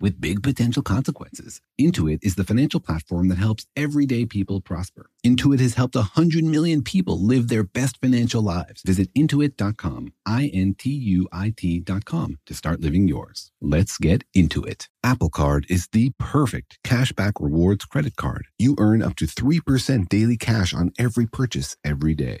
with big potential consequences. Intuit is the financial platform that helps everyday people prosper. Intuit has helped 100 million people live their best financial lives. Visit intuit.com, I N T U I T.com to start living yours. Let's get into it. Apple Card is the perfect cashback rewards credit card. You earn up to 3% daily cash on every purchase every day.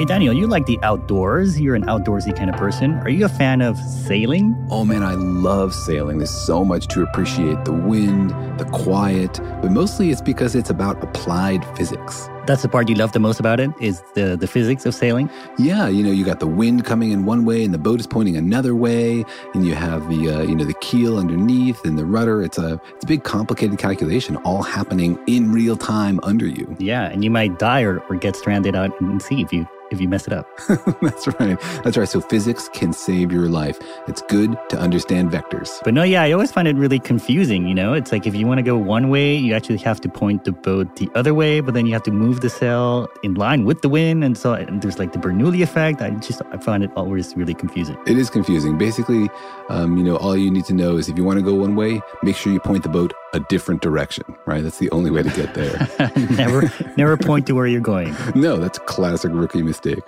Hey, Daniel, you like the outdoors. You're an outdoorsy kind of person. Are you a fan of sailing? Oh man, I love sailing. There's so much to appreciate the wind, the quiet, but mostly it's because it's about applied physics. That's the part you love the most about it is the, the physics of sailing? Yeah, you know, you got the wind coming in one way and the boat is pointing another way, and you have the uh, you know the keel underneath and the rudder. It's a it's a big complicated calculation all happening in real time under you. Yeah, and you might die or, or get stranded out in sea if you if you mess it up. That's right. That's right. So physics can save your life. It's good to understand vectors. But no, yeah, I always find it really confusing. You know, it's like if you want to go one way, you actually have to point the boat the other way, but then you have to move the sail in line with the wind. And so and there's like the Bernoulli effect. I just, I find it always really confusing. It is confusing. Basically, um, you know, all you need to know is if you want to go one way, make sure you point the boat a different direction, right? That's the only way to get there. never, never point to where you're going. No, that's classic rookie mistake.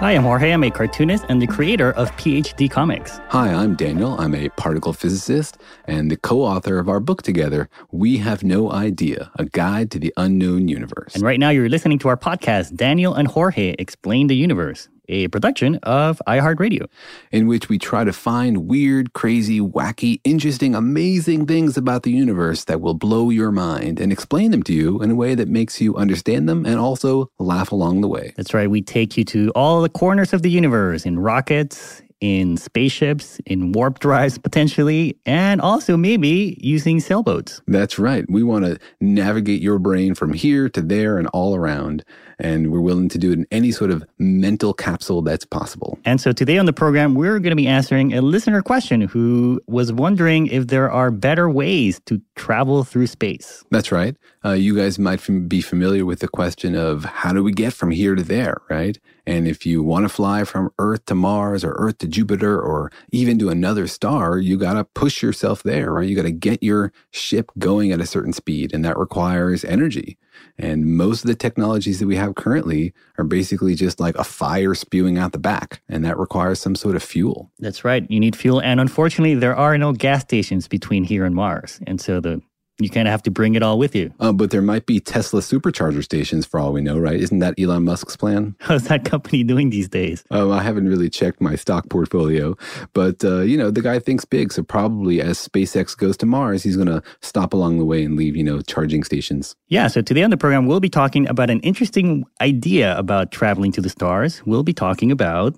Hi, I'm Jorge. I'm a cartoonist and the creator of PhD Comics. Hi, I'm Daniel. I'm a particle physicist and the co author of our book together, We Have No Idea A Guide to the Unknown Universe. And right now, you're listening to our podcast, Daniel and Jorge Explain the Universe a production of iHeartRadio, in which we try to find weird, crazy, wacky, interesting, amazing things about the universe that will blow your mind and explain them to you in a way that makes you understand them and also laugh along the way. That's right. We take you to all the corners of the universe in rockets, in spaceships, in warp drives potentially, and also maybe using sailboats. That's right. We want to navigate your brain from here to there and all around. And we're willing to do it in any sort of mental capsule that's possible. And so today on the program, we're going to be answering a listener question who was wondering if there are better ways to travel through space. That's right. Uh, you guys might be familiar with the question of how do we get from here to there, right? And if you want to fly from Earth to Mars or Earth to Jupiter or even to another star, you got to push yourself there, right? You got to get your ship going at a certain speed, and that requires energy. And most of the technologies that we have currently are basically just like a fire spewing out the back, and that requires some sort of fuel. That's right. You need fuel. And unfortunately, there are no gas stations between here and Mars. And so the you kind of have to bring it all with you. Uh, but there might be Tesla supercharger stations for all we know, right? Isn't that Elon Musk's plan? How's that company doing these days? Oh, I haven't really checked my stock portfolio, but uh, you know the guy thinks big. So probably as SpaceX goes to Mars, he's going to stop along the way and leave you know charging stations. Yeah. So today on the program, we'll be talking about an interesting idea about traveling to the stars. We'll be talking about.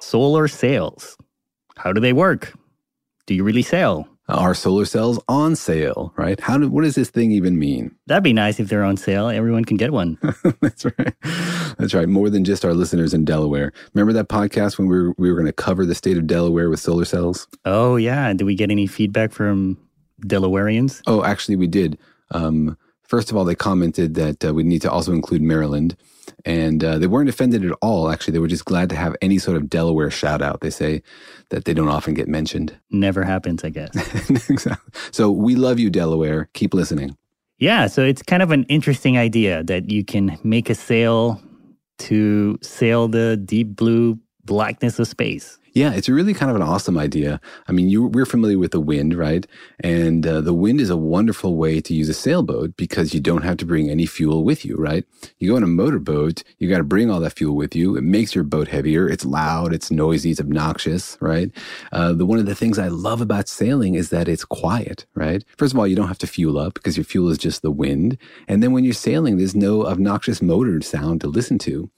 Solar sails. How do they work? do you really sell? Are solar cells on sale, right? How do, what does this thing even mean? That'd be nice if they're on sale. Everyone can get one. That's right. That's right. More than just our listeners in Delaware. Remember that podcast when we were, we were going to cover the state of Delaware with solar cells? Oh, yeah. Did we get any feedback from Delawareans? Oh, actually, we did. Um, first of all, they commented that uh, we need to also include Maryland. And uh, they weren't offended at all. Actually, they were just glad to have any sort of Delaware shout out. They say that they don't often get mentioned. Never happens, I guess. exactly. So we love you, Delaware. Keep listening. Yeah. So it's kind of an interesting idea that you can make a sail to sail the deep blue blackness of space. Yeah, it's really kind of an awesome idea. I mean, you, we're familiar with the wind, right? And uh, the wind is a wonderful way to use a sailboat because you don't have to bring any fuel with you, right? You go on a motorboat, you got to bring all that fuel with you. It makes your boat heavier. It's loud, it's noisy, it's obnoxious, right? Uh, the one of the things I love about sailing is that it's quiet, right? First of all, you don't have to fuel up because your fuel is just the wind. And then when you're sailing, there's no obnoxious motor sound to listen to.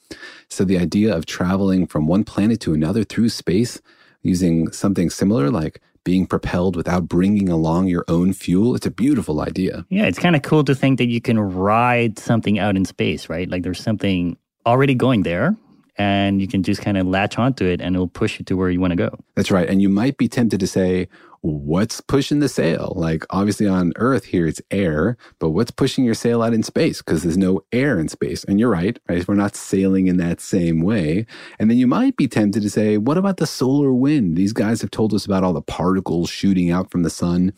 So the idea of traveling from one planet to another through space using something similar like being propelled without bringing along your own fuel, it's a beautiful idea. Yeah, it's kind of cool to think that you can ride something out in space, right? Like there's something already going there and you can just kind of latch onto it and it'll push you to where you want to go. That's right. And you might be tempted to say, what's pushing the sail? Like obviously on Earth here it's air, but what's pushing your sail out in space? Because there's no air in space. And you're right, right? We're not sailing in that same way. And then you might be tempted to say, what about the solar wind? These guys have told us about all the particles shooting out from the sun.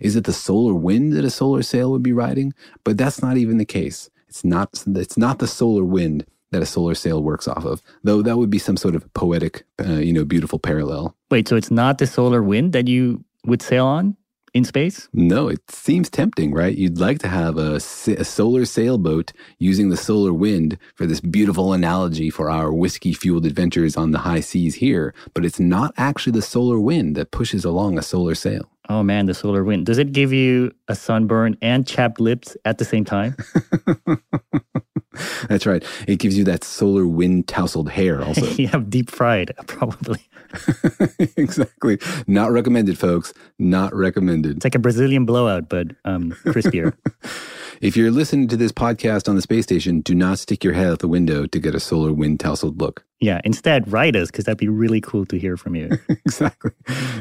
Is it the solar wind that a solar sail would be riding? But that's not even the case. It's not it's not the solar wind that a solar sail works off of. Though that would be some sort of poetic, uh, you know, beautiful parallel. Wait, so it's not the solar wind that you would sail on in space? No, it seems tempting, right? You'd like to have a, a, solar sailboat using the solar wind for this beautiful analogy for our whiskey fueled adventures on the high seas here, but it's not actually the solar wind that pushes along a solar sail. Oh man, the solar wind. Does it give you a sunburn and chapped lips at the same time? That's right. It gives you that solar wind tousled hair also. you have deep fried, probably. exactly. Not recommended, folks. Not recommended. It's like a Brazilian blowout, but um, crispier. if you're listening to this podcast on the space station, do not stick your head out the window to get a solar wind tousled look. Yeah, instead, write us because that'd be really cool to hear from you. exactly.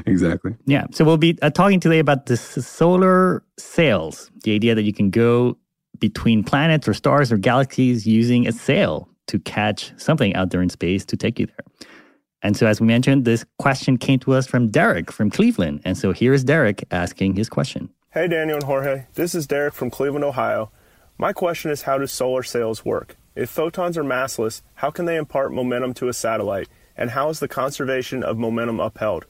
Exactly. Yeah. So we'll be uh, talking today about the solar sails, the idea that you can go between planets or stars or galaxies using a sail to catch something out there in space to take you there. And so, as we mentioned, this question came to us from Derek from Cleveland. And so, here's Derek asking his question. Hey, Daniel and Jorge. This is Derek from Cleveland, Ohio. My question is How do solar sails work? If photons are massless, how can they impart momentum to a satellite? And how is the conservation of momentum upheld?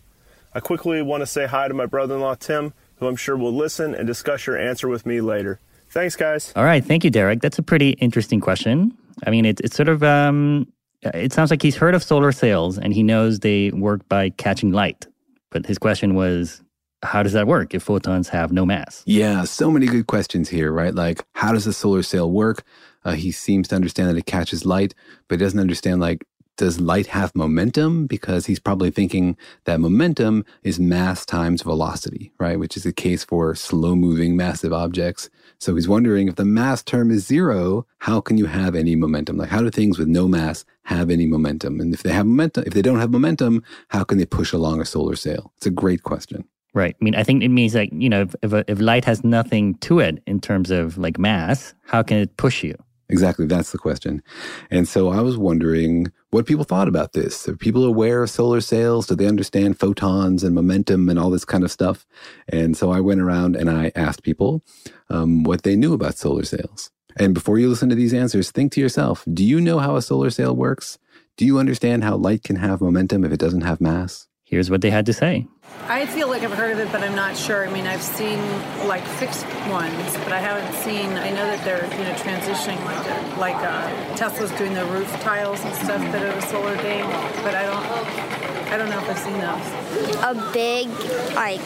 I quickly want to say hi to my brother in law, Tim, who I'm sure will listen and discuss your answer with me later. Thanks, guys. All right. Thank you, Derek. That's a pretty interesting question. I mean, it, it's sort of, um, it sounds like he's heard of solar sails and he knows they work by catching light. But his question was, how does that work if photons have no mass? Yeah, so many good questions here, right? Like, how does a solar sail work? Uh, he seems to understand that it catches light, but he doesn't understand, like, does light have momentum? Because he's probably thinking that momentum is mass times velocity, right? Which is the case for slow moving massive objects. So he's wondering if the mass term is zero, how can you have any momentum? Like how do things with no mass have any momentum? And if they have momentum, if they don't have momentum, how can they push along a solar sail? It's a great question. Right. I mean, I think it means like, you know, if, if, if light has nothing to it in terms of like mass, how can it push you? Exactly. That's the question. And so I was wondering what people thought about this. Are people aware of solar sails? Do they understand photons and momentum and all this kind of stuff? And so I went around and I asked people um, what they knew about solar sails. And before you listen to these answers, think to yourself do you know how a solar sail works? Do you understand how light can have momentum if it doesn't have mass? Here's what they had to say. I feel like I've heard of it, but I'm not sure. I mean, I've seen like fixed ones, but I haven't seen. I know that they're you know transitioning like like uh, Tesla's doing the roof tiles and stuff that are solar game, but I don't. I don't know if I've seen those. A big like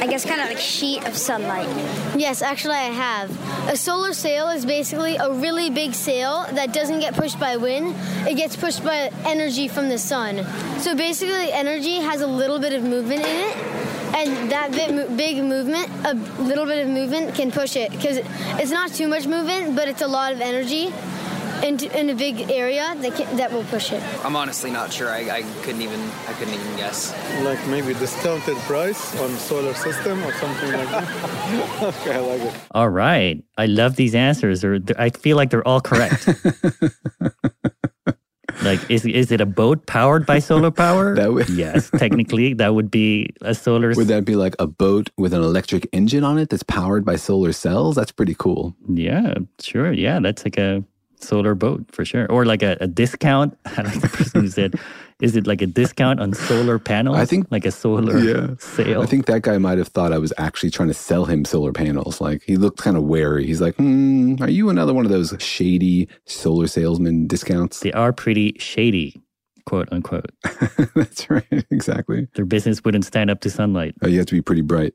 I guess kind of like sheet of sunlight. Yes, actually, I have. A solar sail is basically a really big sail that doesn't get pushed by wind, it gets pushed by energy from the sun. So basically, energy has a little bit of movement in it. and that bit big movement, a little bit of movement can push it because it's not too much movement, but it's a lot of energy in, in a big area that can, that will push it. I'm honestly not sure. I, I couldn't even I couldn't even guess. Like maybe discounted price on solar system or something like that. okay, I like it. All right. I love these answers. They're, they're- I feel like they're all correct. like, is, is it a boat powered by solar power? That would- yes, technically, that would be a solar. Would that be like a boat with an electric engine on it that's powered by solar cells? That's pretty cool. Yeah, sure. Yeah, that's like a solar boat for sure. Or like a, a discount. I like the person who said, is it like a discount on solar panels? I think- like a solar Yeah. sale. I think that guy might have thought I was actually trying to sell him solar panels. Like he looked kind of wary. He's like, hmm, "Are you another one of those shady solar salesman discounts?" they are pretty shady, quote unquote. That's right, exactly. Their business wouldn't stand up to sunlight. Uh, you have to be pretty bright.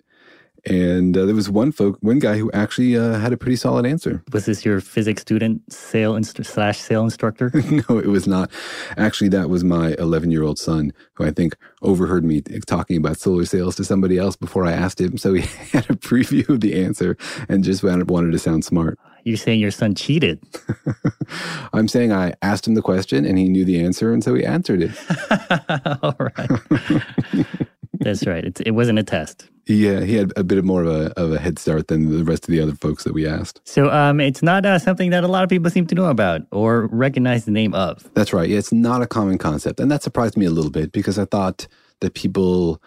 And uh, there was one folk, one guy who actually uh, had a pretty solid answer. Was this your physics student, sail inst- slash sail instructor? no, it was not. Actually, that was my 11 year old son, who I think overheard me talking about solar sails to somebody else before I asked him. So he had a preview of the answer and just wanted wanted to sound smart. You're saying your son cheated. I'm saying I asked him the question and he knew the answer, and so he answered it. All right. That's right. It, it wasn't a test. Yeah, he had a bit more of a of a head start than the rest of the other folks that we asked. So um, it's not uh, something that a lot of people seem to know about or recognize the name of. That's right. Yeah, it's not a common concept, and that surprised me a little bit because I thought that people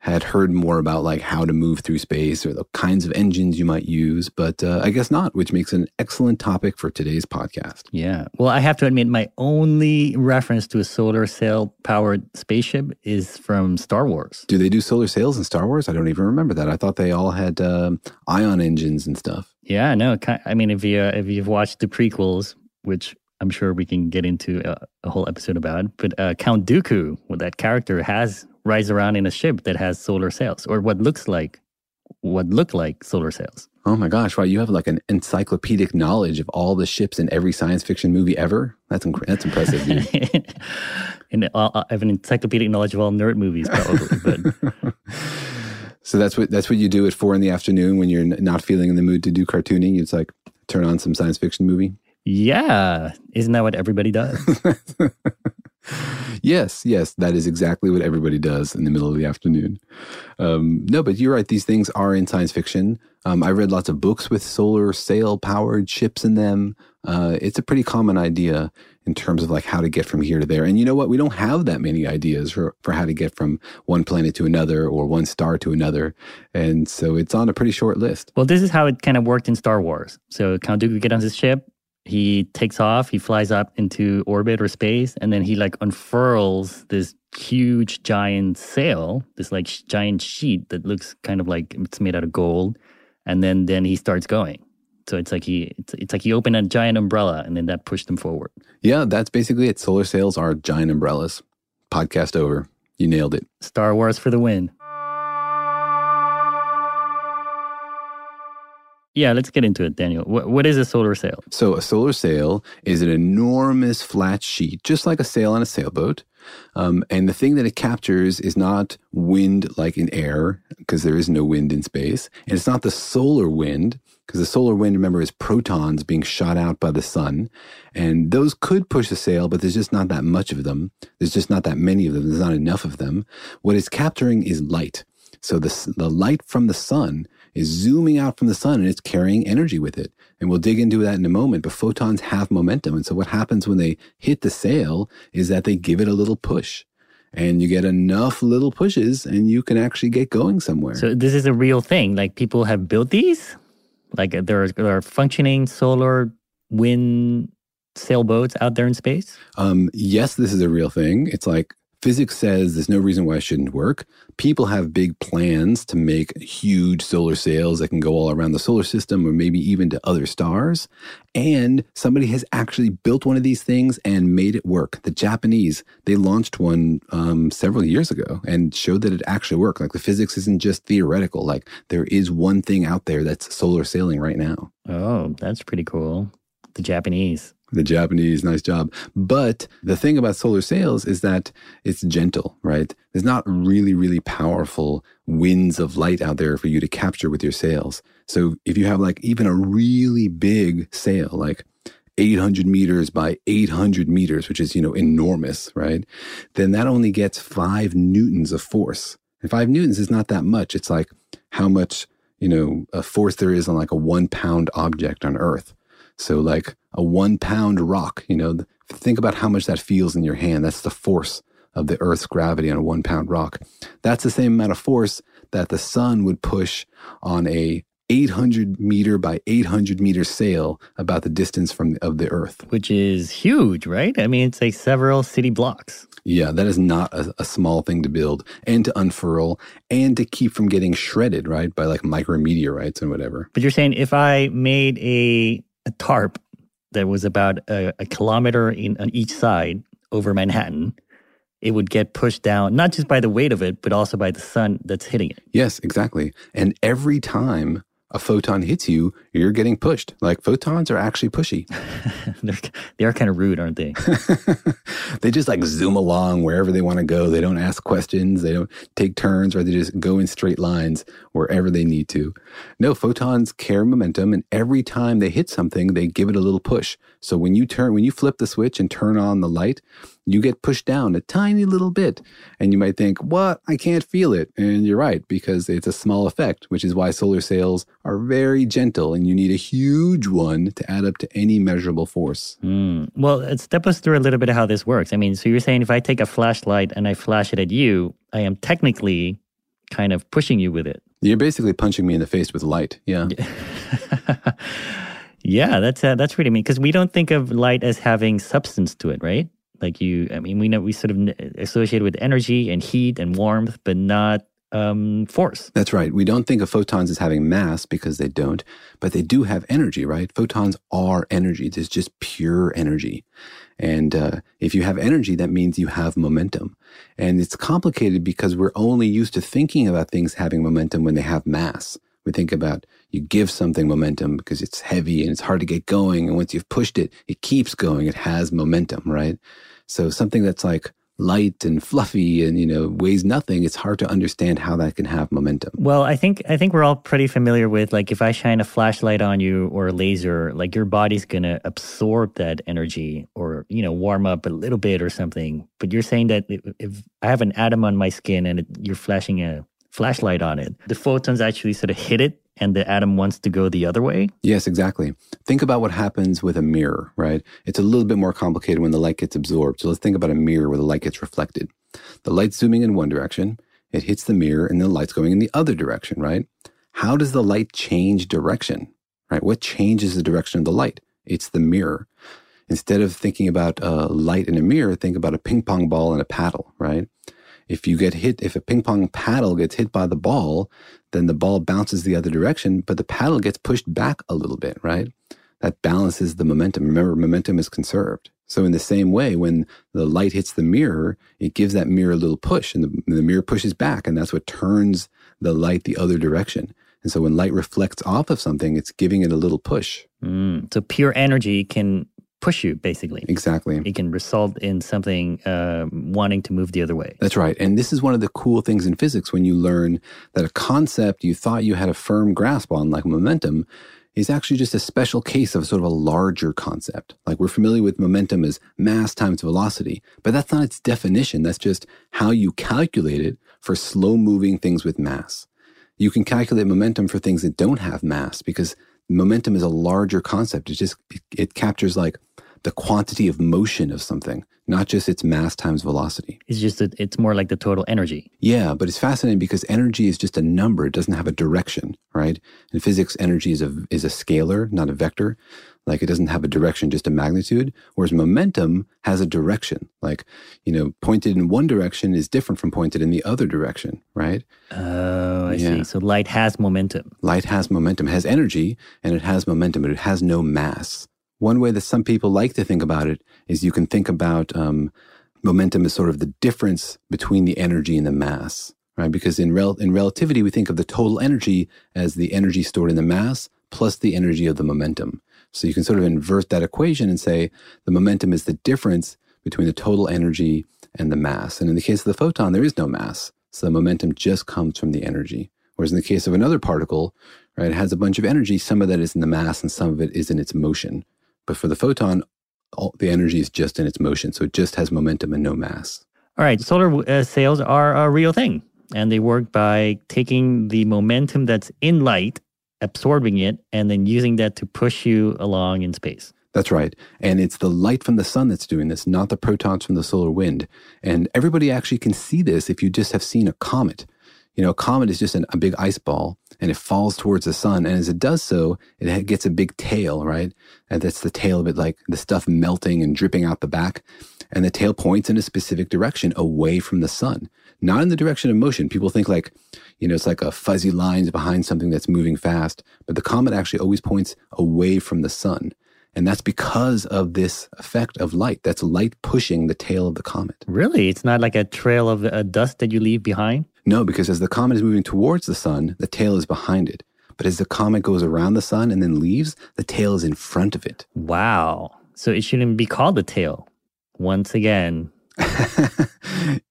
had heard more about like how to move through space or the kinds of engines you might use, but uh, I guess not, which makes an excellent topic for today's podcast. Yeah. Well, I have to admit, my only reference to a solar sail powered spaceship is from Star Wars. Do they do solar sails in Star Wars? I don't even remember that. I thought they all had um, ion engines and stuff. Yeah, no. I mean, if you uh, if you've watched the prequels, which I'm sure we can get into a, a whole episode about, but uh, Count Dooku, well, that character has rides around in a ship that has solar sails, or what looks like what look like solar sails. Oh my gosh! Wow, you have like an encyclopedic knowledge of all the ships in every science fiction movie ever. That's inc- that's impressive. Dude. and uh, I have an encyclopedic knowledge of all nerd movies, probably. but So that's what that's what you do at four in the afternoon when you're not feeling in the mood to do cartooning. It's like turn on some science fiction movie. yeah, isn't that what everybody does? Yes, yes, that is exactly what everybody does in the middle of the afternoon. Um, no, but you're right; these things are in science fiction. Um, I read lots of books with solar sail powered ships in them. Uh, it's a pretty common idea in terms of like how to get from here to there. And you know what? We don't have that many ideas for, for how to get from one planet to another or one star to another. And so it's on a pretty short list. Well, this is how it kind of worked in Star Wars. So Count Dooku gets on his ship, he takes off, he flies up into orbit or space, and then he like unfurls this huge giant sail, this like sh- giant sheet that looks kind of like it's made out of gold, and then then he starts going. So it's like he it's, it's like he opened a giant umbrella, and then that pushed him forward. Yeah, that's basically it. Solar sails are giant umbrellas. Podcast over. You nailed it. Star Wars for the win. Yeah, let's get into it, Daniel. What, what is a solar sail? So, a solar sail is an enormous flat sheet, just like a sail on a sailboat. Um, and the thing that it captures is not wind like in air, because there is no wind in space. And it's not the solar wind, because the solar wind, remember, is protons being shot out by the sun. And those could push a sail, but there's just not that much of them. There's just not that many of them. There's not enough of them. What it's capturing is light. So, the, the light from the sun is zooming out from the sun and it's carrying energy with it. And we'll dig into that in a moment, but photons have momentum. And so what happens when they hit the sail is that they give it a little push. And you get enough little pushes and you can actually get going somewhere. So this is a real thing. Like people have built these. Like uh, there are, there are functioning solar wind sailboats out there in space. Um, yes, this is a real thing. It's like physics says there's no reason why it shouldn't work. People have big plans to make huge solar sails that can go all around the solar system or maybe even to other stars. And somebody has actually built one of these things and made it work. The Japanese, they launched one um, several years ago and showed that it actually worked. Like the physics isn't just theoretical. Like there is one thing out there that's solar sailing right now. Oh, that's pretty cool. The Japanese. The Japanese, nice job. But the thing about solar sails is that it's gentle, right? There's not really, really powerful winds of light out there for you to capture with your sails. So if you have like even a really big sail, like 800 meters by 800 meters, which is, you know, enormous, right? Then that only gets five newtons of force. And five newtons is not that much. It's like how much, you know, a force there is on like a one pound object on Earth. So, like a one pound rock, you know, think about how much that feels in your hand. That's the force of the Earth's gravity on a one pound rock. That's the same amount of force that the sun would push on a 800 meter by 800 meter sail about the distance from of the Earth, which is huge, right? I mean, it's like several city blocks. Yeah, that is not a, a, small thing to build and to unfurl and to keep from getting shredded, right, by like micrometeorites and whatever. But you're saying if I made a a tarp that was about a, a kilometer in, on each side over Manhattan, it would get pushed down, not just by the weight of it, but also by the sun that's hitting it. Yes, exactly. And every time a photon hits you, you're getting pushed. Like photons are actually pushy. they're, they are kind of rude, aren't they? they just like zoom along wherever they want to go. They don't ask questions. They don't take turns, or they just go in straight lines wherever they need to. No, photons carry momentum, and every time they hit something, they give it a little push. So when you turn, when you flip the switch and turn on the light, you get pushed down a tiny little bit. And you might think, what? I can't feel it. And you're right, because it's a small effect, which is why solar sails are very gentle and you need a huge one to add up to any measurable force. Mm. Well, step us through a little bit of how this works. I mean, so you're saying if I take a flashlight and I flash it at you, I am technically kind of pushing you with it. You're basically punching me in the face with light. Yeah. yeah, that's uh, that's pretty mean because we don't think of light as having substance to it, right? Like you, I mean, we know we sort of associate with energy and heat and warmth, but not um, force. That's right. We don't think of photons as having mass because they don't, but they do have energy, right? Photons are energy. It's just pure energy. And uh, if you have energy, that means you have momentum. And it's complicated because we're only used to thinking about things having momentum when they have mass. We think about you give something momentum because it's heavy and it's hard to get going. And once you've pushed it, it keeps going. It has momentum, right? So something that's like light and fluffy and you know weighs nothing it's hard to understand how that can have momentum well i think i think we're all pretty familiar with like if i shine a flashlight on you or a laser like your body's gonna absorb that energy or you know warm up a little bit or something but you're saying that if i have an atom on my skin and it, you're flashing a flashlight on it the photons actually sort of hit it and the atom wants to go the other way? Yes, exactly. Think about what happens with a mirror, right? It's a little bit more complicated when the light gets absorbed. So let's think about a mirror where the light gets reflected. The light's zooming in one direction, it hits the mirror, and the light's going in the other direction, right? How does the light change direction, right? What changes the direction of the light? It's the mirror. Instead of thinking about a light in a mirror, think about a ping pong ball and a paddle, right? If you get hit, if a ping pong paddle gets hit by the ball, then the ball bounces the other direction, but the paddle gets pushed back a little bit, right? That balances the momentum. Remember, momentum is conserved. So in the same way, when the light hits the mirror, it gives that mirror a little push and the, the mirror pushes back and that's what turns the light the other direction. And so when light reflects off of something, it's giving it a little push. Mm, so pure energy can push you basically. Exactly. It can result in something uh, wanting to move the other way. That's right. And this is one of the cool things in physics when you learn that a concept you thought you had a firm grasp on like momentum is actually just a special case of sort of a larger concept. Like we're familiar with momentum as mass times velocity but that's not its definition. That's just how you calculate it for slow moving things with mass. You can calculate momentum for things that don't have mass because momentum is a larger concept. It just it, it, captures like the quantity of motion of something, not just its mass times velocity. It's just that it's more like the total energy. Yeah, but it's fascinating because energy is just a number. It doesn't have a direction, right? In physics, energy is a is a scalar, not a vector. Like it doesn't have a direction, just a magnitude. Whereas momentum has a direction. Like, you know, pointed in one direction is different from pointed in the other direction, right? Oh, I yeah. see. So light has momentum. Light has momentum, has energy, and it has momentum, but it has no mass. One way that some people like to think about it is you can think about um, momentum as sort of the difference between the energy and the mass, right? Because in, rel- in relativity, we think of the total energy as the energy stored in the mass plus the energy of the momentum. So you can sort of invert that equation and say the momentum is the difference between the total energy and the mass. And in the case of the photon, there is no mass. So the momentum just comes from the energy. Whereas in the case of another particle, right, it has a bunch of energy. Some of that is in the mass and some of it is in its motion. But for the photon, all, the energy is just in its motion. So it just has momentum and no mass. All right, solar uh, sails are a real thing. And they work by taking the momentum that's in light, absorbing it, and then using that to push you along in space. That's right. And it's the light from the sun that's doing this, not the protons from the solar wind. And everybody actually can see this if you just have seen a comet. You know, a comet is just an, a big ice ball and it falls towards the sun. And as it does so, it gets a big tail, right? And that's the tail of it, like the stuff melting and dripping out the back. And the tail points in a specific direction away from the sun, not in the direction of motion. People think like, you know, it's like a fuzzy lines behind something that's moving fast, but the comet actually always points away from the sun. And that's because of this effect of light. That's light pushing the tail of the comet. Really? It's not like a trail of uh, dust that you leave behind? No, because as the comet is moving towards the sun, the tail is behind it. But as the comet goes around the sun and then leaves, the tail is in front of it. Wow. So it shouldn't be called the tail. Once again.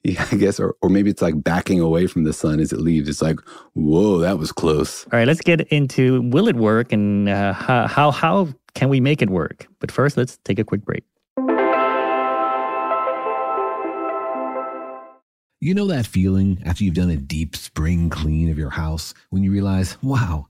yeah, I guess, or, or maybe it's like backing away from the sun as it leaves. It's like, whoa, that was close. All right, let's get into will it work and uh, how, how, how can we make it work? But first, let's take a quick break. You know that feeling after you've done a deep spring clean of your house when you realize, wow,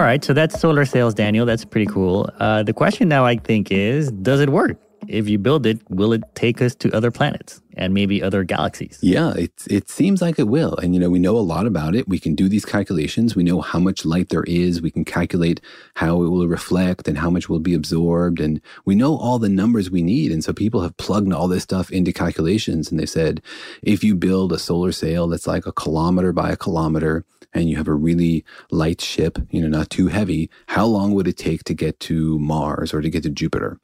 All right, so that's solar sails, Daniel. That's pretty cool. Uh, the question now, I think, is does it work? If you build it, will it take us to other planets and maybe other galaxies? Yeah, it, it seems like it will. And, you know, we know a lot about it. We can do these calculations. We know how much light there is. We can calculate how it will reflect and how much will be absorbed. And we know all the numbers we need. And so people have plugged all this stuff into calculations. And they said, if you build a solar sail that's like a kilometer by a kilometer, and you have a really light ship, you know, not too heavy, how long would it take to get to Mars or to get to Jupiter?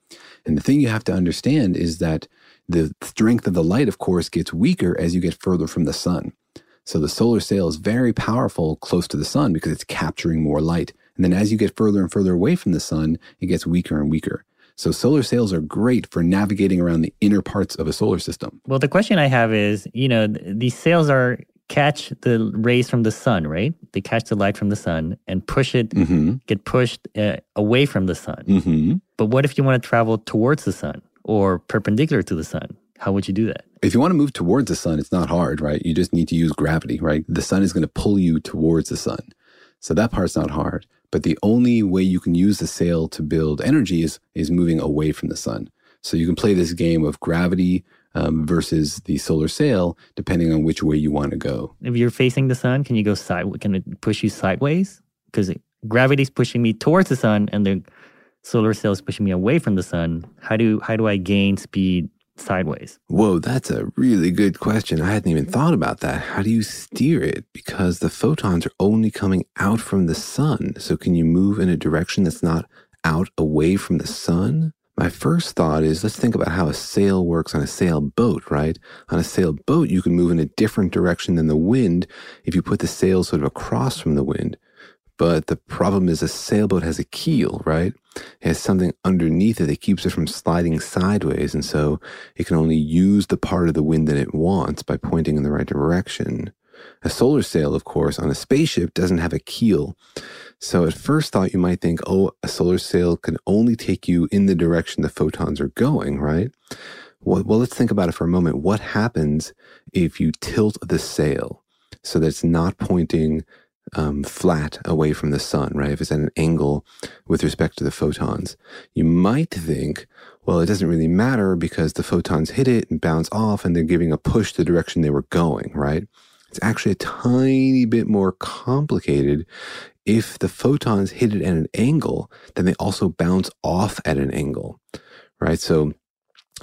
And the thing you have to understand is that the strength of the light, of course, gets weaker as you get further from the sun. So the solar sail is very powerful close to the sun because it's capturing more light. And then as you get further and further away from the sun, it gets weaker and weaker. So solar sails are great for navigating around the inner parts of a solar system. Well, the question I have is, you know, these sails are catch the rays from the sun, right? They catch the light from the sun and push it, Mm-hmm. get pushed uh, away from the sun. Mm-hmm. But what if you want to travel towards the sun or perpendicular to the sun? How would you do that? If you want to move towards the sun, it's not hard, right? You just need to use gravity, right? The sun is going to pull you towards the sun. So that part's not hard. But the only way you can use the sail to build energy is, is moving away from the sun. So you can play this game of gravity um, versus the solar sail, depending on which way you want to go. If you're facing the sun, can you go side? Can it push you sideways? Because gravity's pushing me towards the sun, and the solar sail is pushing me away from the sun. How do how do I gain speed sideways? Whoa, that's a really good question. I hadn't even thought about that. How do you steer it? Because the photons are only coming out from the sun. So can you move in a direction that's not out away from the sun? My first thought is let's think about how a sail works on a sailboat, right? On a sailboat, you can move in a different direction than the wind if you put the sail sort of across from the wind. But the problem is a sailboat has a keel, right? It has something underneath it that keeps it from sliding sideways. And so it can only use the part of the wind that it wants by pointing in the right direction. A solar sail, of course, on a spaceship doesn't have a keel. So at first thought, you might think, oh, a solar sail can only take you in the direction the photons are going, right? Well, well let's think about it for a moment. What happens if you tilt the sail so that it's not pointing um, flat away from the sun, right? If it's at an angle with respect to the photons, you might think, well, it doesn't really matter because the photons hit it and bounce off and they're giving a push the direction they were going, right? It's actually a tiny bit more complicated. If the photons hit it at an angle, then they also bounce off at an angle, right? So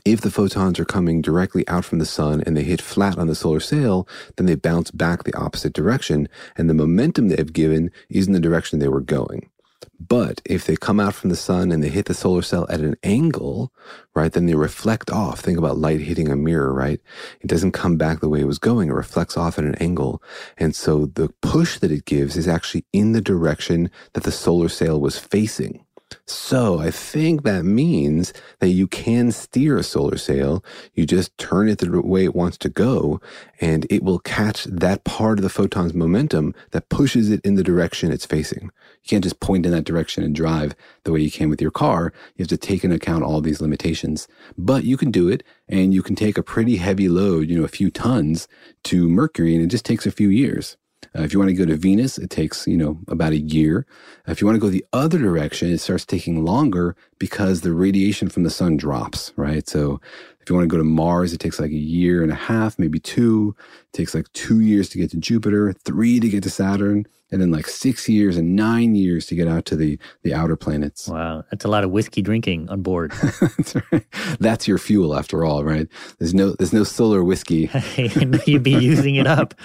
if the photons are coming directly out from the sun and they hit flat on the solar sail, then they bounce back the opposite direction, and the momentum they've given is in the direction they were going. But if they come out from the sun and they hit the solar cell at an angle, right, then they reflect off. Think about light hitting a mirror, right? It doesn't come back the way it was going. It reflects off at an angle. And so the push that it gives is actually in the direction that the solar sail was facing. So I think that means that you can steer a solar sail. You just turn it the way it wants to go, and it will catch that part of the photon's momentum that pushes it in the direction it's facing. You can't just point in that direction and drive the way you can with your car. You have to take into account all these limitations. But you can do it, and you can take a pretty heavy load, you know, a few tons to Mercury, and it just takes a few years. Uh, if you want to go to Venus, it takes, you know, about a year. Uh, if you want to go the other direction, it starts taking longer because the radiation from the sun drops, right? So if you want to go to Mars, it takes like a year and a half, maybe two. It takes like two years to get to Jupiter, three to get to Saturn, and then like six years and nine years to get out to the, the outer planets. Wow, that's a lot of whiskey drinking on board. That's right. That's your fuel after all, right? There's no there's no solar whiskey. You'd be using it up.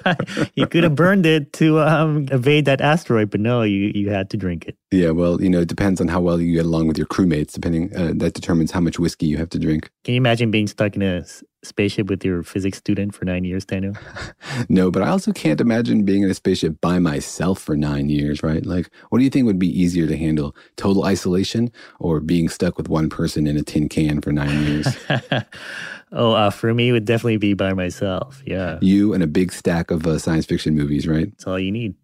you could have burned it to um, evade that asteroid, but no, you, you had to drink it. Yeah, well, you know, it depends on how well you get along with your crewmates. Depending, uh, that determines how much whiskey you have to drink. Can you imagine being stuck in a spaceship with your physics student for nine years, Daniel? No, but I also can't imagine being in a spaceship by myself for nine years, right? Like, what do you think would be easier to handle? Total isolation or being stuck with one person in a tin can for nine years? oh, uh, for me, it would definitely be by myself. Yeah, you and a big stack of uh, science fiction movies, right? that's all you need.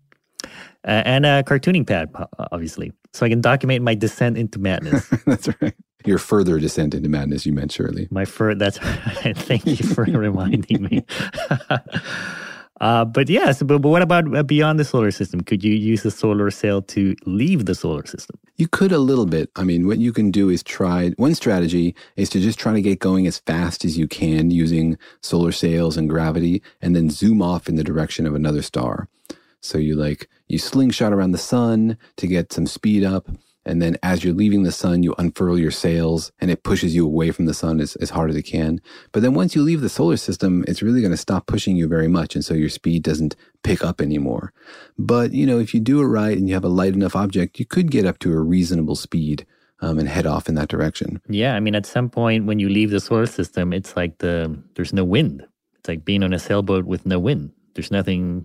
Uh, and a cartooning pad, obviously, so I can document my descent into madness. That's right. Your further descent into madness, you meant, Shirley. My fur. That's. Thank you for reminding me. uh, but yes, but, but what about uh, beyond the solar system? Could you use a solar sail to leave the solar system? You could a little bit. I mean, what you can do is try one strategy is to just try to get going as fast as you can using solar sails and gravity and then zoom off in the direction of another star. So you like, you slingshot around the sun to get some speed up. And then as you're leaving the sun, you unfurl your sails and it pushes you away from the sun as, as hard as it can. But then once you leave the solar system, it's really going to stop pushing you very much. And so your speed doesn't pick up anymore. But, you know, if you do it right and you have a light enough object, you could get up to a reasonable speed um, and head off in that direction. Yeah, I mean, at some point when you leave the solar system, it's like the there's no wind. It's like being on a sailboat with no wind. There's nothing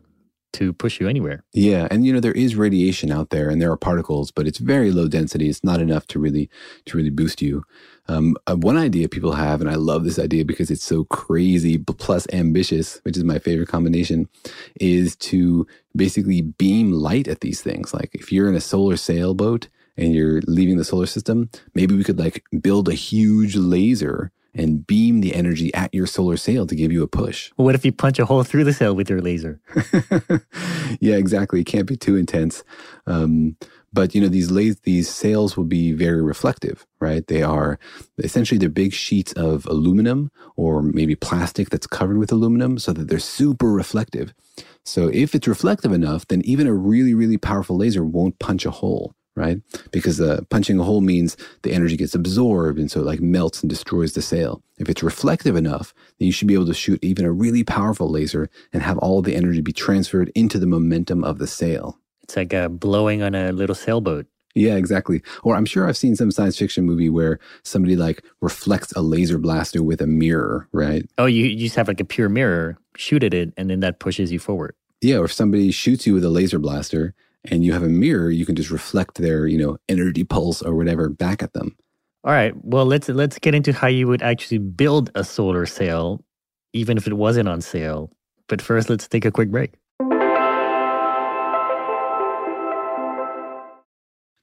to push you anywhere. Yeah, and you know there is radiation out there, and there are particles, but it's very low density. It's not enough to really to really boost you. Um, uh, one idea people have, and I love this idea because it's so crazy plus ambitious, which is my favorite combination, is to basically beam light at these things. Like if you're in a solar sailboat and you're leaving the solar system, maybe we could like build a huge laser and beam the energy at your solar sail to give you a push. Well, what if you punch a hole through the sail with your laser? yeah, exactly. It can't be too intense. Um, but you know these las- these sails will be very reflective, right? They are essentially they're big sheets of aluminum or maybe plastic that's covered with aluminum, so that they're super reflective. So if it's reflective enough, then even a really really powerful laser won't punch a hole right? Because uh, punching a hole means the energy gets absorbed and so it like melts and destroys the sail. If it's reflective enough, then you should be able to shoot even a really powerful laser and have all the energy be transferred into the momentum of the sail. It's like uh, blowing on a little sailboat. Yeah, exactly. Or I'm sure I've seen some science fiction movie where somebody like reflects a laser blaster with a mirror, right? Oh, you, you just have like a pure mirror, shoot at it, and then that pushes you forward. Yeah, or if somebody shoots you with a laser blaster and you have a mirror, you can just reflect their, you know, energy pulse or whatever back at them. All right. Well, let's let's get into how you would actually build a solar sail, even if it wasn't on sale. But first, let's take a quick break.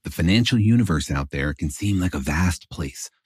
The financial universe out there can seem like a vast place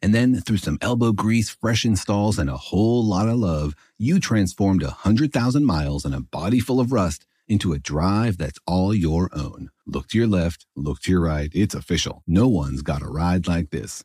And then, through some elbow grease, fresh installs, and a whole lot of love, you transformed a 100,000 miles and a body full of rust into a drive that's all your own. Look to your left, look to your right. It's official. No one's got a ride like this.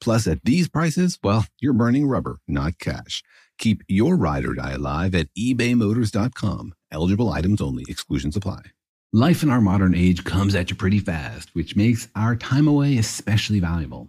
Plus, at these prices, well, you're burning rubber, not cash. Keep your ride or die alive at ebaymotors.com. Eligible items only, exclusions apply. Life in our modern age comes at you pretty fast, which makes our time away especially valuable.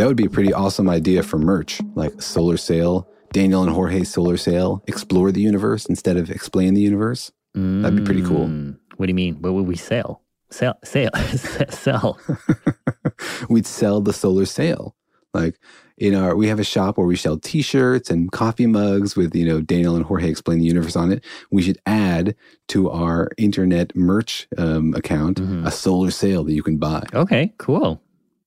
That would be a pretty awesome idea for merch, like solar sail, Daniel and Jorge solar sail, explore the universe instead of explain the universe. That'd be pretty cool. Mm, What do you mean? What would we sell? Sell, sell, sell. We'd sell the solar sail. Like in our we have a shop where we sell t-shirts and coffee mugs with you know daniel and jorge explain the universe on it we should add to our internet merch um, account Mhm. a solar sail that you can buy Okay, cool.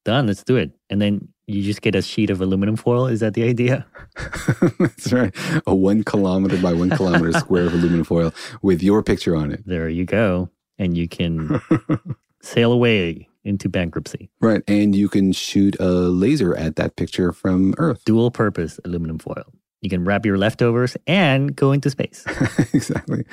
Done. Let's do it. And then you just get a sheet of aluminum foil. Is that the idea? that's right a one kilometer by one kilometer square of aluminum foil with your picture on it There you go. And you can sail away into bankruptcy. right and you can shoot a laser at that picture from earth Dual purpose aluminum foil. You can wrap your leftovers and go into space. exactly.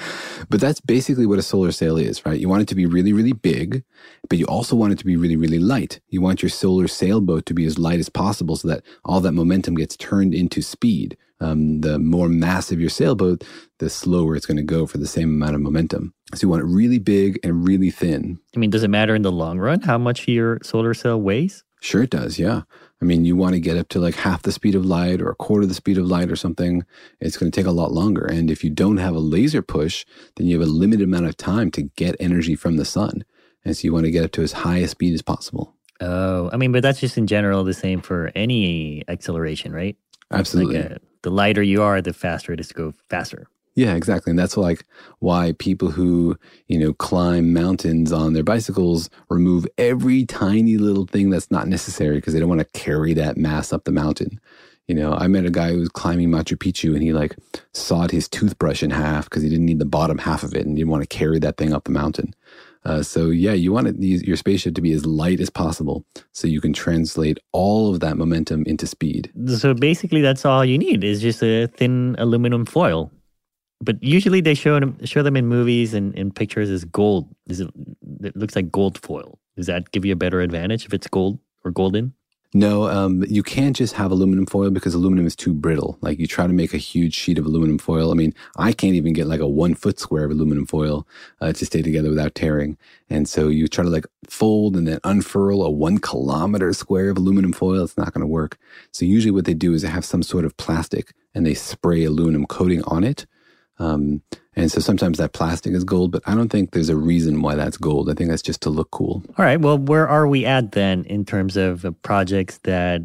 But that's basically what a solar sail is, right? You want it to be really, really big, but you also want it to be really, really light. You want your solar sailboat to be as light as possible so that all that momentum gets turned into speed. Um, the more massive your sailboat, the slower it's going to go for the same amount of momentum. So you want it really big and really thin. I mean, does it matter in the long run how much your solar sail weighs? Sure, it does. Yeah. I mean, you want to get up to like half the speed of light or a quarter of the speed of light or something. It's going to take a lot longer. And if you don't have a laser push, then you have a limited amount of time to get energy from the sun. And so you want to get up to as high a speed as possible. Oh, I mean, but that's just in general the same for any acceleration, right? Absolutely. Like uh, the lighter you are, the faster it is to go faster. Yeah, exactly. And that's like why people who, you know, climb mountains on their bicycles remove every tiny little thing that's not necessary because they don't want to carry that mass up the mountain. You know, I met a guy who was climbing Machu Picchu and he like sawed his toothbrush in half because he didn't need the bottom half of it and didn't want to carry that thing up the mountain. Uh, so yeah, you want it, your spaceship to be as light as possible so you can translate all of that momentum into speed. So basically, that's all you need is just a thin aluminum foil. But usually they show them show them in movies and in pictures as gold. Is it, it looks like gold foil. Does that give you a better advantage if it's gold or golden? No, um, you can't just have aluminum foil because aluminum is too brittle. Like you try to make a huge sheet of aluminum foil. I mean, I can't even get like a one foot square of aluminum foil uh, to stay together without tearing. And so you try to like fold and then unfurl a one kilometer square of aluminum foil. It's not going to work. So usually what they do is they have some sort of plastic and they spray aluminum coating on it. Um, and so sometimes that plastic is gold, but I don't think there's a reason why that's gold. I think that's just to look cool. All right. Well, where are we at then in terms of uh, projects that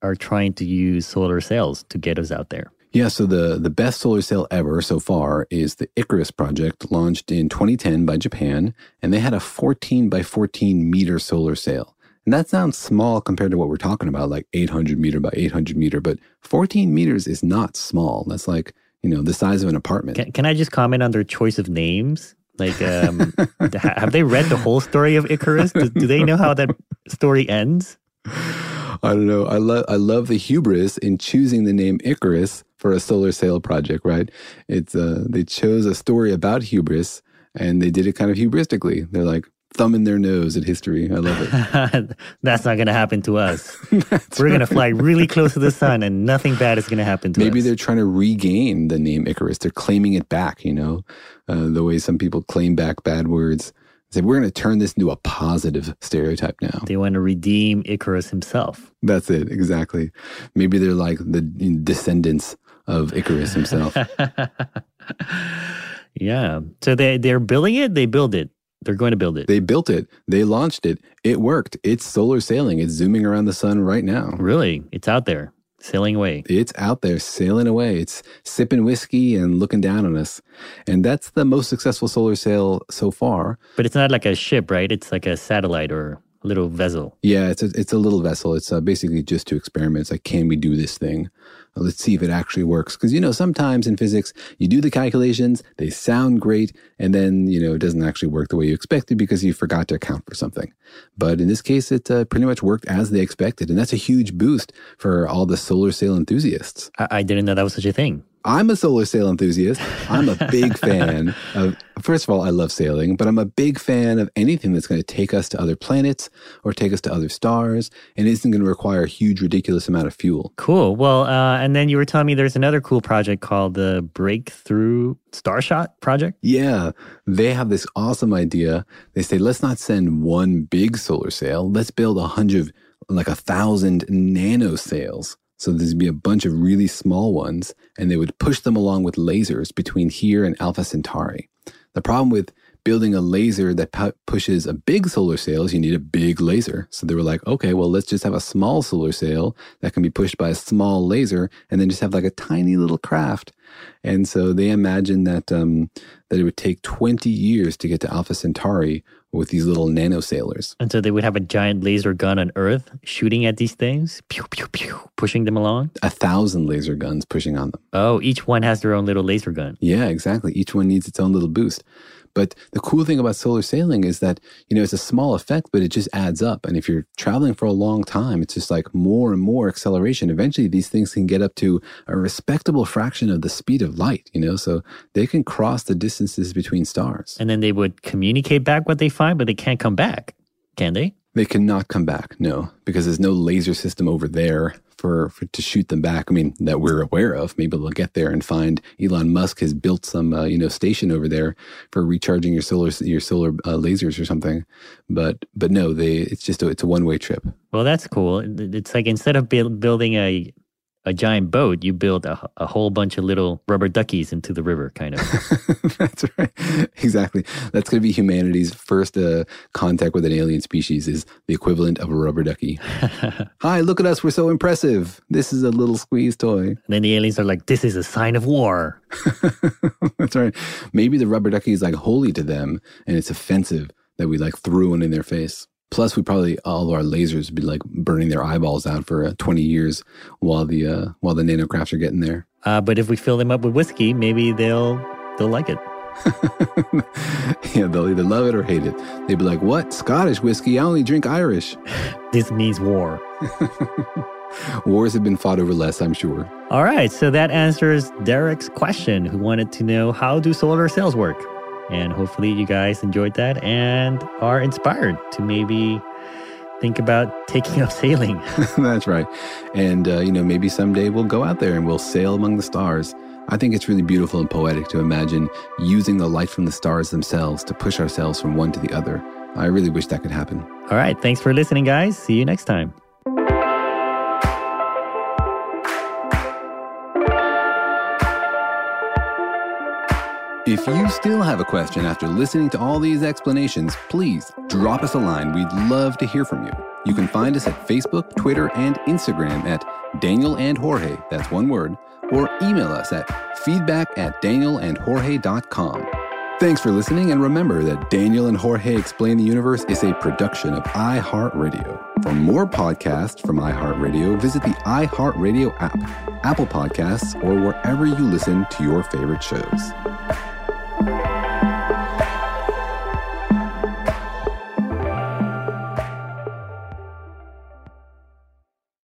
are trying to use solar sails to get us out there? Yeah, so the, the best solar sail ever so far is the Icarus project, launched in 2010 by Japan, and they had a 14 by 14 meter solar sail. And that sounds small compared to what we're talking about, like 800 meter by 800 meter, but 14 meters is not small. That's like, you know, the size of an apartment. Can, can I just comment on their choice of names? Like, um, have they read the whole story of Icarus? Do, do they know how that story ends? I don't know. I love I love the hubris in choosing the name Icarus for a solar sail project. Right? It's uh, they chose a story about hubris and they did it kind of hubristically. They're like thumbing their nose at history. I love it. That's not going to happen to us. We're going to fly really close to the sun and nothing bad is going to happen to Maybe us. Maybe they're trying to regain the name Icarus. They're claiming it back. You know, uh, the way some people claim back bad words. Say we're going to turn this into a positive stereotype now. They want to redeem Icarus himself. That's it exactly. Maybe they're like the descendants of Icarus himself. Yeah. So they, they're building it, they build it. They're going to build it. They built it. They launched it. It worked. It's solar sailing. It's zooming around the sun right now. really? It's out there, sailing away. It's out there sailing away. It's sipping whiskey and looking down on us. And that's the most successful solar sail so far. But it's not like a ship, right? It's like a satellite or a little vessel. Yeah, it's a, it's a little vessel. It's uh, basically just to experiment. It's like, can we do this thing? Let's see if it actually works. Because, you know, sometimes in physics, you do the calculations, they sound great, and then, you know, it doesn't actually work the way you expected because you forgot to account for something. But in this case, it uh, pretty much worked as they expected. And that's a huge boost for all the solar sail enthusiasts. I, I didn't know that was such a thing. I'm a solar sail enthusiast. I'm a big fan of, first of all, I love sailing, but I'm a big fan of anything that's going to take us to other planets or take us to other stars and isn't going to require a huge, ridiculous amount of fuel. Cool. Well, uh, and then you were telling me there's another cool project called the Breakthrough Starshot Project. Yeah, they have this awesome idea. They say, let's not send one big solar sail. Let's build a hundred, like a thousand nano sails. So there'd be a bunch of really small ones, and they would push them along with lasers between here and Alpha Centauri. The problem with building a laser that pu- pushes a big solar sails, you need a big laser. So they were like, okay, well, let's just have a small solar sail that can be pushed by a small laser and then just have like a tiny little craft. And so they imagined that um, that it would take 20 years to get to Alpha Centauri with these little nano sailors. And so they would have a giant laser gun on Earth shooting at these things, pew, pew, pew, pushing them along. A thousand laser guns pushing on them. Oh, each one has their own little laser gun. Yeah, exactly. Each one needs its own little boost. But the cool thing about solar sailing is that, you know, it's a small effect, but it just adds up. And if you're traveling for a long time, it's just like more and more acceleration. Eventually, these things can get up to a respectable fraction of the speed of light, you know, so they can cross the distances between stars. And then they would communicate back what they find, but they can't come back, can they? They cannot come back, no, because there's no laser system over there for, for to shoot them back. I mean, that we're aware of. Maybe they'll get there and find Elon Musk has built some uh, you know station over there for recharging your solar your solar uh, lasers or something. But but no, they it's just a, it's a one way trip. Well, that's cool. It's like instead of build, building a a giant boat, you build a, a whole bunch of little rubber duckies into the river, kind of. That's right. Exactly. That's going to be humanity's first uh, contact with an alien species is the equivalent of a rubber ducky. Hi, look at us. We're so impressive. This is a little squeeze toy. And then the aliens are like, this is a sign of war. That's right. Maybe the rubber ducky is like holy to them and it's offensive that we like threw one in their face. Plus, we probably all of our lasers would be like burning their eyeballs out for uh, 20 years while the uh, while the nanocrafts are getting there. Uh, but if we fill them up with whiskey, maybe they'll they'll like it. yeah, they'll either love it or hate it. They'd be like, "What Scottish whiskey? I only drink Irish." this means war. Wars have been fought over less, I'm sure. All right, so that answers Derek's question, who wanted to know how do solar sails work. And hopefully, you guys enjoyed that and are inspired to maybe think about taking up sailing. That's right. And, uh, you know, maybe someday we'll go out there and we'll sail among the stars. I think it's really beautiful and poetic to imagine using the light from the stars themselves to push ourselves from one to the other. I really wish that could happen. All right. Thanks for listening, guys. See you next time. If you still have a question after listening to all these explanations, please drop us a line. We'd love to hear from you. You can find us at Facebook, Twitter, and Instagram at Daniel and Jorge, that's one word, or email us at feedback at danielandjorge.com. Thanks for listening, and remember that Daniel and Jorge Explain the Universe is a production of iHeartRadio. For more podcasts from iHeartRadio, visit the iHeartRadio app, Apple Podcasts, or wherever you listen to your favorite shows.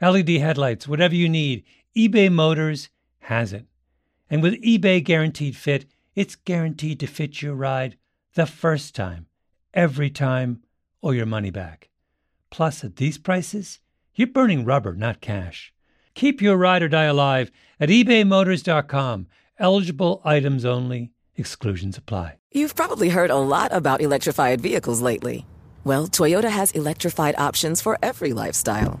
LED headlights, whatever you need, eBay Motors has it. And with eBay Guaranteed Fit, it's guaranteed to fit your ride the first time, every time, or your money back. Plus, at these prices, you're burning rubber, not cash. Keep your ride or die alive at ebaymotors.com. Eligible items only, exclusions apply. You've probably heard a lot about electrified vehicles lately. Well, Toyota has electrified options for every lifestyle.